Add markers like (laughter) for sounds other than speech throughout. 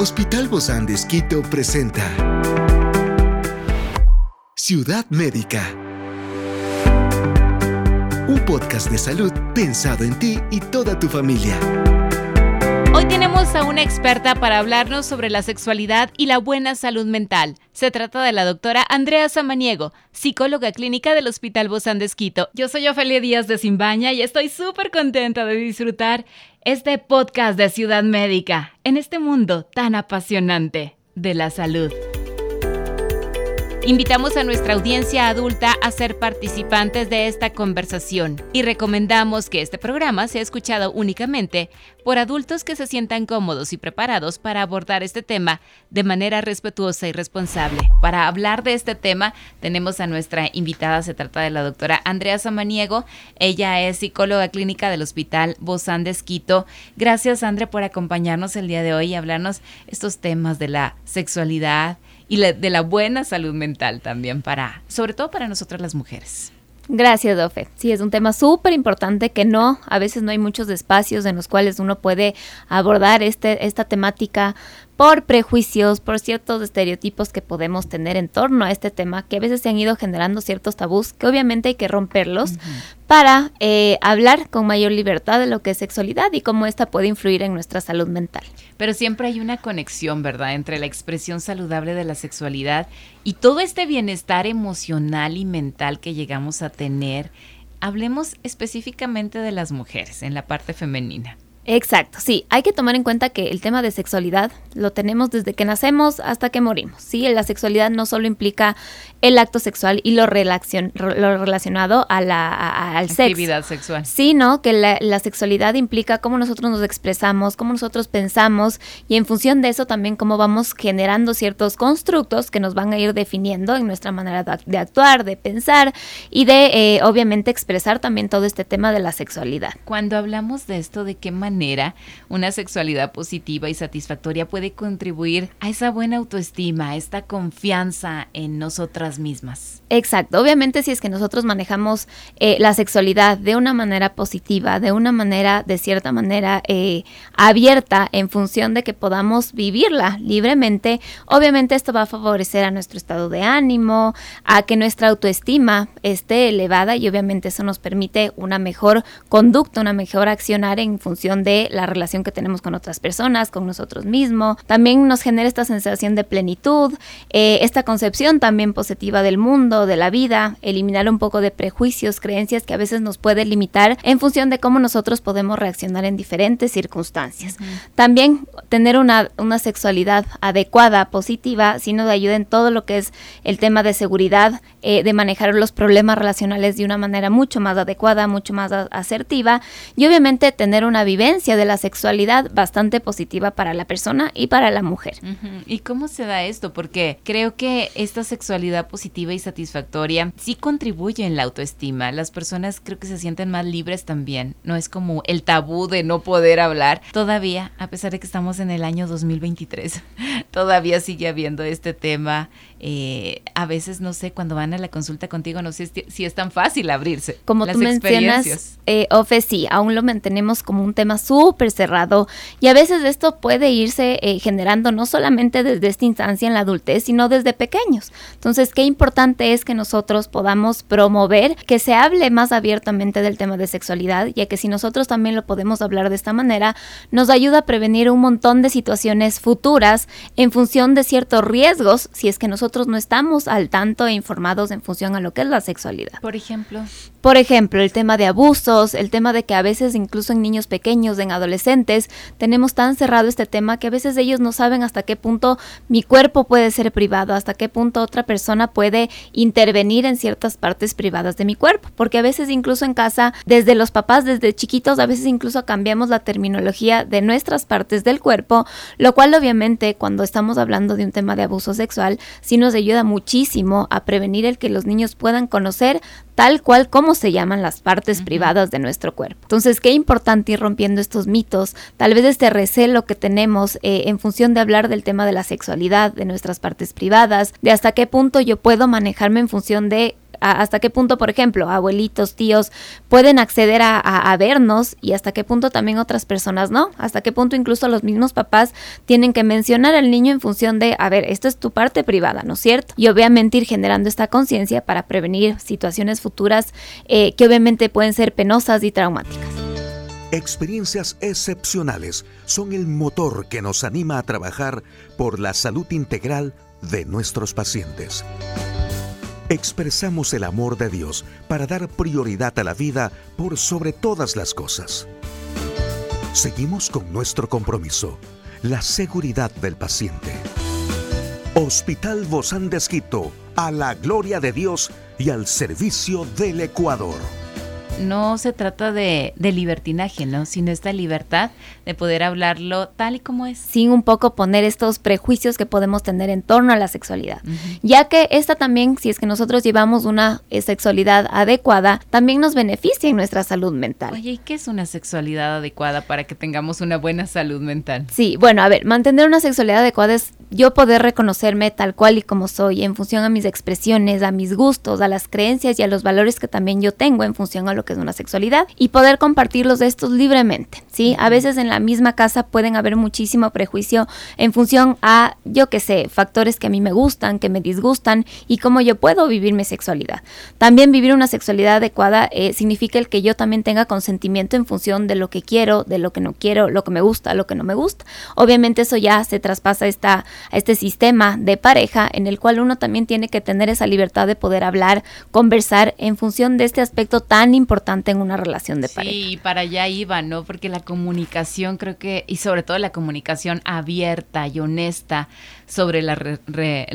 Hospital Bozán de Esquito presenta Ciudad Médica. Un podcast de salud pensado en ti y toda tu familia. Hoy tenemos a una experta para hablarnos sobre la sexualidad y la buena salud mental. Se trata de la doctora Andrea Samaniego, psicóloga clínica del Hospital Bozán de Esquito. Yo soy Ofelia Díaz de Simbaña y estoy súper contenta de disfrutar este podcast de Ciudad Médica en este mundo tan apasionante de la salud. Invitamos a nuestra audiencia adulta a ser participantes de esta conversación y recomendamos que este programa sea escuchado únicamente por adultos que se sientan cómodos y preparados para abordar este tema de manera respetuosa y responsable. Para hablar de este tema tenemos a nuestra invitada, se trata de la doctora Andrea Samaniego. Ella es psicóloga clínica del Hospital Bozán de Esquito. Gracias, Andrea, por acompañarnos el día de hoy y hablarnos estos temas de la sexualidad y de la buena salud mental también para, sobre todo para nosotras las mujeres. Gracias, Dofe. Sí, es un tema súper importante que no, a veces no hay muchos espacios en los cuales uno puede abordar este, esta temática por prejuicios, por ciertos estereotipos que podemos tener en torno a este tema, que a veces se han ido generando ciertos tabús, que obviamente hay que romperlos para eh, hablar con mayor libertad de lo que es sexualidad y cómo esta puede influir en nuestra salud mental. Pero siempre hay una conexión, ¿verdad?, entre la expresión saludable de la sexualidad y todo este bienestar emocional y mental que llegamos a tener. Hablemos específicamente de las mujeres en la parte femenina. Exacto, sí, hay que tomar en cuenta que el tema de sexualidad lo tenemos desde que nacemos hasta que morimos, ¿sí? La sexualidad no solo implica el acto sexual y lo, lo relacionado a la, al sexo. Actividad sexual. Sino que la, la, sexualidad implica cómo nosotros nos expresamos, cómo nosotros pensamos y en función de eso también cómo vamos generando ciertos constructos que nos van a ir definiendo en nuestra manera de actuar, de pensar y de, eh, obviamente, expresar también todo este tema de la sexualidad. Cuando hablamos de esto, ¿de qué manera una sexualidad positiva y satisfactoria puede contribuir a esa buena autoestima, a esta confianza en nosotras mismas. Exacto, obviamente si es que nosotros manejamos eh, la sexualidad de una manera positiva, de una manera, de cierta manera, eh, abierta en función de que podamos vivirla libremente, obviamente esto va a favorecer a nuestro estado de ánimo, a que nuestra autoestima esté elevada y obviamente eso nos permite una mejor conducta, una mejor accionar en función de la relación que tenemos con otras personas, con nosotros mismos. También nos genera esta sensación de plenitud, eh, esta concepción también positiva del mundo, de la vida, eliminar un poco de prejuicios, creencias que a veces nos puede limitar en función de cómo nosotros podemos reaccionar en diferentes circunstancias. También tener una, una sexualidad adecuada, positiva, si nos ayuda en todo lo que es el tema de seguridad, eh, de manejar los problemas relacionales de una manera mucho más adecuada, mucho más asertiva y obviamente tener una vivencia de la sexualidad bastante positiva para la persona y para la mujer. ¿Y cómo se da esto? Porque creo que esta sexualidad positiva y satisfactoria sí contribuye en la autoestima. Las personas creo que se sienten más libres también. No es como el tabú de no poder hablar. Todavía, a pesar de que estamos en el año 2023, (laughs) todavía sigue habiendo este tema. Eh, a veces, no sé, cuando van a la consulta contigo, no sé si es tan fácil abrirse. Como tú mencionas, eh, Ofe, sí, aún lo mantenemos como un tema súper cerrado y a veces esto puede irse eh, generando no solamente desde esta instancia en la adultez, sino desde pequeños. Entonces, qué importante es que nosotros podamos promover que se hable más abiertamente del tema de sexualidad, ya que si nosotros también lo podemos hablar de esta manera, nos ayuda a prevenir un montón de situaciones futuras en función de ciertos riesgos si es que nosotros no estamos al tanto e informados en función a lo que es la sexualidad. Por ejemplo. Por ejemplo, el tema de abusos, el tema de que a veces incluso en niños pequeños, en adolescentes, tenemos tan cerrado este tema que a veces ellos no saben hasta qué punto mi cuerpo puede ser privado, hasta qué punto otra persona puede intervenir en ciertas partes privadas de mi cuerpo, porque a veces incluso en casa, desde los papás, desde chiquitos, a veces incluso cambiamos la terminología de nuestras partes del cuerpo, lo cual obviamente cuando estamos hablando de un tema de abuso sexual, sí nos ayuda muchísimo a prevenir el que los niños puedan conocer tal cual como se llaman las partes privadas de nuestro cuerpo. Entonces, qué importante ir rompiendo estos mitos, tal vez este recelo que tenemos eh, en función de hablar del tema de la sexualidad, de nuestras partes privadas, de hasta qué punto yo puedo manejarme en función de hasta qué punto, por ejemplo, abuelitos, tíos pueden acceder a, vernos y hasta qué punto también otras personas no, hasta qué punto incluso los mismos papás tienen que mencionar al niño en función de, a ver, esto es tu parte privada, ¿no es cierto? Y obviamente ir generando esta conciencia para prevenir situaciones futuras eh, que obviamente pueden ser penosas y traumáticas. Experiencias excepcionales son el motor que nos anima a trabajar por la salud integral de nuestros pacientes. Expresamos el amor de Dios para dar prioridad a la vida por sobre todas las cosas. Seguimos con nuestro compromiso, la seguridad del paciente. Hospital Bozán de a la gloria de Dios y al servicio del Ecuador no se trata de, libertinaje, ¿no? Sino esta libertad de poder hablarlo tal y como es. Sin un poco poner estos prejuicios que podemos tener en torno a la sexualidad. Ya que esta también, si es que nosotros llevamos una eh, sexualidad adecuada, también nos beneficia en nuestra salud mental. Oye, ¿y qué es una sexualidad adecuada para que tengamos una buena salud mental? Sí, bueno, a ver, mantener una sexualidad adecuada es yo poder reconocerme tal cual y como soy, en función a mis expresiones, a mis gustos, a las creencias y a los valores que también yo tengo en función a lo que es una sexualidad y poder compartirlos de estos libremente, ¿sí? A veces en la misma casa pueden haber muchísimo prejuicio en función a, yo qué sé, factores que a mí me gustan, que me disgustan y cómo yo puedo vivir mi sexualidad. También vivir una sexualidad adecuada eh, significa el que yo también tenga consentimiento en función de lo que quiero, de lo que no quiero, lo que me gusta, lo que no me gusta. Obviamente eso ya se traspasa esta a este sistema de pareja en el cual uno también tiene que tener esa libertad de poder hablar, conversar en función de este aspecto tan importante en una relación de pareja. Sí, para allá iba, ¿no? Porque la comunicación creo que, y sobre todo la comunicación abierta y honesta sobre la,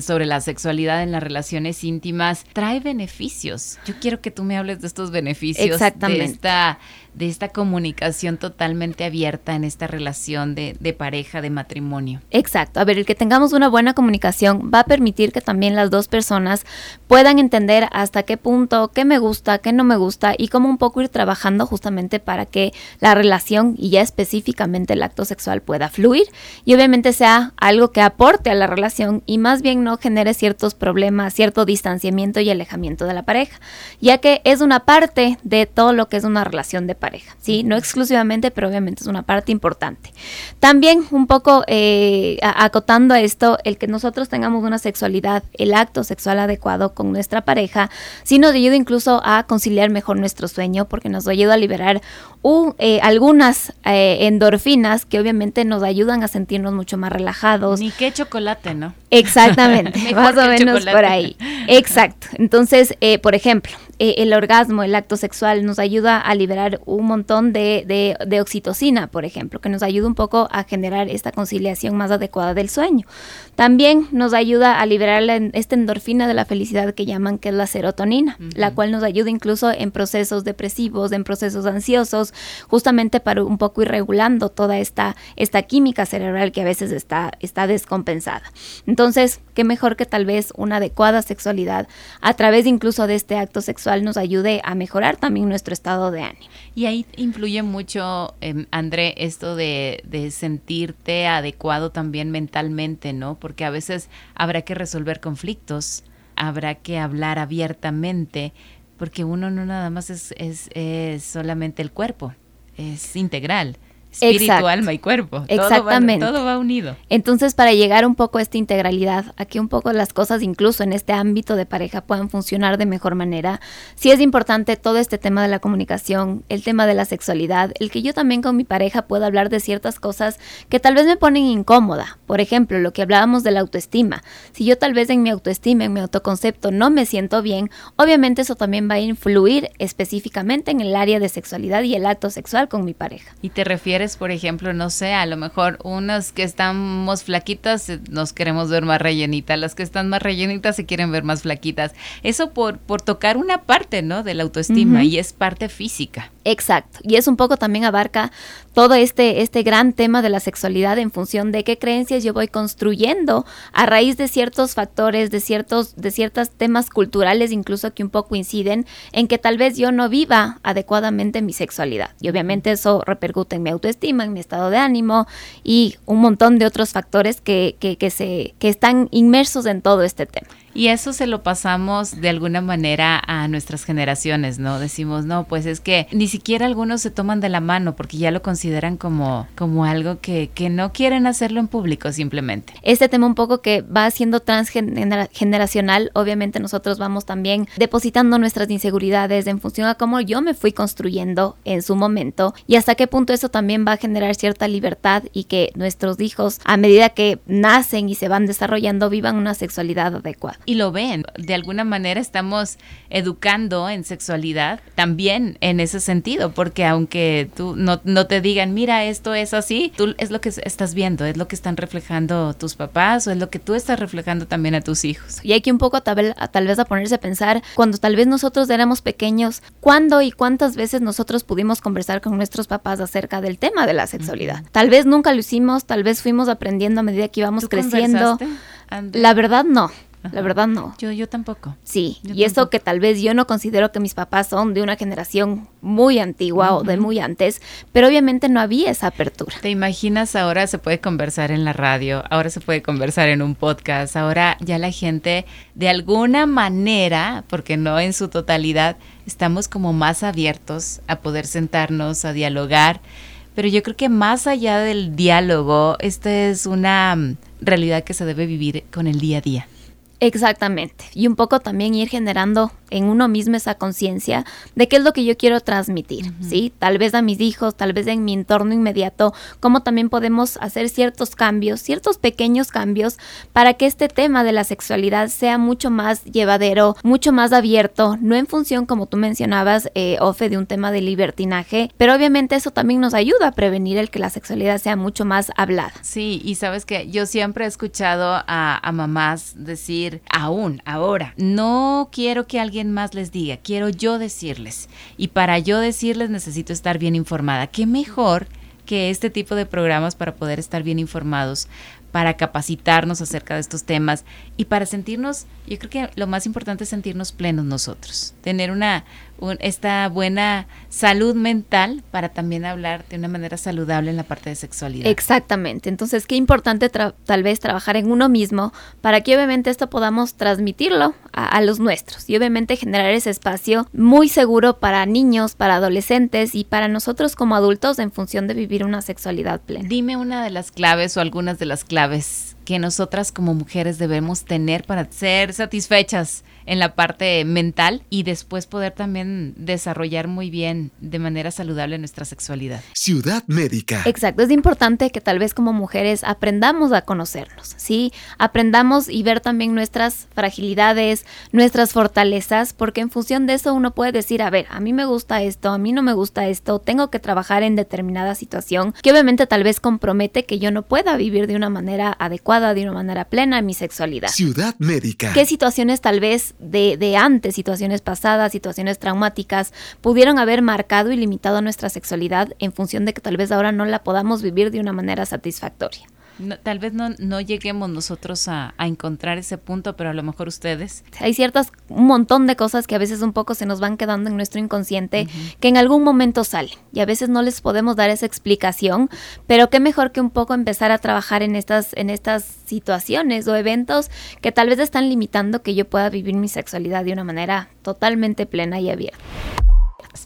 sobre la sexualidad en las relaciones íntimas, trae beneficios. Yo quiero que tú me hables de estos beneficios. Exactamente. De esta de esta comunicación totalmente abierta en esta relación de, de, pareja, de matrimonio. Exacto. A ver, el que tengamos una buena comunicación va a permitir que también las dos personas puedan entender hasta qué punto, qué me gusta, qué no me gusta y cómo un poco ir trabajando justamente para que la relación y ya específicamente el acto sexual pueda fluir y obviamente sea algo que aporte a la relación y más bien no genere ciertos problemas, cierto distanciamiento y alejamiento de la pareja, ya que es una parte de todo lo que es una relación de pareja, ¿sí? No exclusivamente, pero obviamente es una parte importante. También un poco eh, acotando esto, el que nosotros tengamos una sexualidad, el acto sexual adecuado con nuestra pareja, sí nos ayuda incluso a conciliar mejor nuestro sueño porque nos ayuda a liberar eh, algunas eh, endorfinas que obviamente nos ayudan a sentirnos mucho más relajados. Ni qué chocolate, ¿no? Exactamente, (laughs) (laughs) más o menos por ahí. Exacto. Entonces, por ejemplo, el orgasmo, el acto sexual nos ayuda a liberar un montón de, de, oxitocina, por ejemplo, que nos ayuda un poco a generar esta conciliación más adecuada del sueño. También nos ayuda a liberar esta endorfina de la felicidad que llaman que es la serotonina, la cual nos ayuda incluso en procesos depresivos, en procesos ansiosos, justamente para un poco ir regulando toda esta, esta química cerebral que a veces está, está descompensada. Entonces, qué mejor que tal vez una adecuada sexualidad a través incluso de este acto sexual nos ayude a mejorar también nuestro estado de ánimo. Y ahí influye mucho, eh, André, esto de, de, sentirte adecuado también mentalmente, ¿no? Porque a veces habrá que resolver conflictos, habrá que hablar abiertamente, porque uno no nada más es, es, es solamente el cuerpo, es integral espíritu, alma y cuerpo. Exactamente. Todo va, unido. Entonces, para llegar un poco a esta integralidad, a que un poco las cosas, incluso en este ámbito de pareja, puedan funcionar de mejor manera, sí es importante todo este tema de la comunicación, el tema de la sexualidad, el que yo también con mi pareja pueda hablar de ciertas cosas que tal vez me ponen incómoda. Por ejemplo, lo que hablábamos de la autoestima. Si yo tal vez en mi autoestima, en mi autoconcepto, no me siento bien, obviamente eso también va a influir específicamente en el área de sexualidad y el acto sexual con mi pareja. ¿Y te refieres por ejemplo, no sé, a lo mejor unas que estamos flaquitas eh, nos queremos ver más rellenitas, las que están más rellenitas se quieren ver más flaquitas. Eso por, por tocar una parte, ¿no? De la autoestima y es parte física. Exacto. Y es un poco también abarca todo este, este gran tema de la sexualidad en función de qué creencias yo voy construyendo a raíz de ciertos factores, de ciertos, de ciertos temas culturales incluso que un poco inciden en que tal vez yo no viva adecuadamente mi sexualidad. Y obviamente eso repercute en mi autoestima, en mi estado de ánimo y un montón de otros factores que, que, que se, que están inmersos en todo este tema. Y eso se lo pasamos de alguna manera a nuestras generaciones, ¿no? Decimos, no, pues es que ni siquiera algunos se toman de la mano porque ya lo consideran como, como algo que, que no quieren hacerlo en público simplemente. Este tema un poco que va siendo transgeneracional, obviamente nosotros vamos también depositando nuestras inseguridades en función a cómo yo me fui construyendo en su momento y hasta qué punto eso también va a generar cierta libertad y que nuestros hijos a medida que nacen y se van desarrollando vivan una sexualidad adecuada y lo ven. De alguna manera estamos educando en sexualidad también en ese sentido, porque aunque tú no, te digan, mira, esto es así, tú es lo que estás viendo, es lo que están reflejando tus papás o es lo que tú estás reflejando también a tus hijos. Y hay que un poco tal vez a ponerse a pensar, cuando tal vez nosotros éramos pequeños, ¿cuándo y cuántas veces nosotros pudimos conversar con nuestros papás acerca del tema de la sexualidad? Tal vez nunca lo hicimos, tal vez fuimos aprendiendo a medida que íbamos creciendo. La verdad no. La verdad no. Yo, yo tampoco. Sí, y eso que tal vez yo no considero que mis papás son de una generación muy antigua o de muy antes, pero obviamente no había esa apertura. ¿Te imaginas ahora se puede conversar en la radio, ahora se puede conversar en un podcast, ahora ya la gente de alguna manera, porque no en su totalidad, estamos como más abiertos a poder sentarnos, a dialogar, pero yo creo que más allá del diálogo, esta es una mm, realidad que se debe vivir con el día a día. Exactamente. Y un poco también ir generando en uno mismo esa conciencia de qué es lo que yo quiero transmitir, ¿sí? Tal vez a mis hijos, tal vez en mi entorno inmediato, cómo también podemos hacer ciertos cambios, ciertos pequeños cambios para que este tema de la sexualidad sea mucho más llevadero, mucho más abierto, no en función, como tú mencionabas, eh, Ofe, de un tema de libertinaje, pero obviamente eso también nos ayuda a prevenir el que la sexualidad sea mucho más hablada. Sí, y sabes que yo siempre he escuchado a, a mamás decir, aún, ahora, no quiero que alguien más les diga, quiero yo decirles. Y para yo decirles necesito estar bien informada. ¿Qué mejor que este tipo de programas para poder estar bien informados, para capacitarnos acerca de estos temas y para sentirnos, yo creo que lo más importante es sentirnos plenos nosotros, tener una, esta buena salud mental para también hablar de una manera saludable en la parte de sexualidad. Exactamente, entonces qué importante tal vez trabajar en uno mismo para que obviamente esto podamos transmitirlo a, los nuestros y obviamente generar ese espacio muy seguro para niños, para adolescentes y para nosotros como adultos en función de vivir una sexualidad plena. Dime una de las claves o algunas de las claves que nosotras como mujeres debemos tener para ser satisfechas en la parte mental y después poder también desarrollar muy bien de manera saludable nuestra sexualidad. Ciudad médica. Exacto, es importante que tal vez como mujeres aprendamos a conocernos, ¿sí? Aprendamos y ver también nuestras fragilidades, nuestras fortalezas, porque en función de eso uno puede decir, a ver, a mí me gusta esto, a mí no me gusta esto, tengo que trabajar en determinada situación que obviamente tal vez compromete que yo no pueda vivir de una manera adecuada, de una manera plena en mi sexualidad. Ciudad médica. ¿Qué situaciones tal vez de, antes, situaciones pasadas, situaciones traumáticas, pudieron haber marcado y limitado nuestra sexualidad en función de que tal vez ahora no la podamos vivir de una manera satisfactoria tal vez no, no lleguemos nosotros a, encontrar ese punto, pero a lo mejor ustedes. Hay ciertas, un montón de cosas que a veces un poco se nos van quedando en nuestro inconsciente, que en algún momento salen y a veces no les podemos dar esa explicación, pero qué mejor que un poco empezar a trabajar en estas, en estas situaciones o eventos que tal vez están limitando que yo pueda vivir mi sexualidad de una manera totalmente plena y abierta.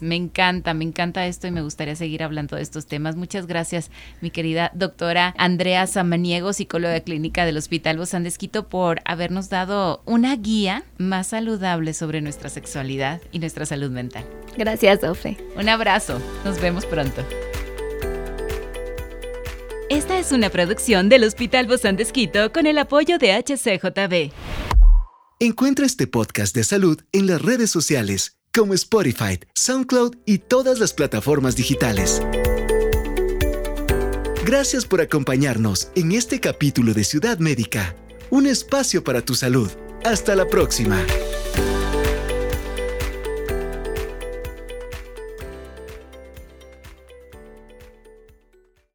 Me encanta, me encanta esto y me gustaría seguir hablando de estos temas. Muchas gracias, mi querida doctora Andrea Samaniego, psicóloga clínica del Hospital de por habernos dado una guía más saludable sobre nuestra sexualidad y nuestra salud mental. Gracias, Ofe. Un abrazo. Nos vemos pronto. Esta es una producción del Hospital de con el apoyo de HCJB. Encuentra este podcast de salud en las redes sociales como Spotify, SoundCloud y todas las plataformas digitales. Gracias por acompañarnos en este capítulo de Ciudad Médica, un espacio para tu salud. Hasta la próxima.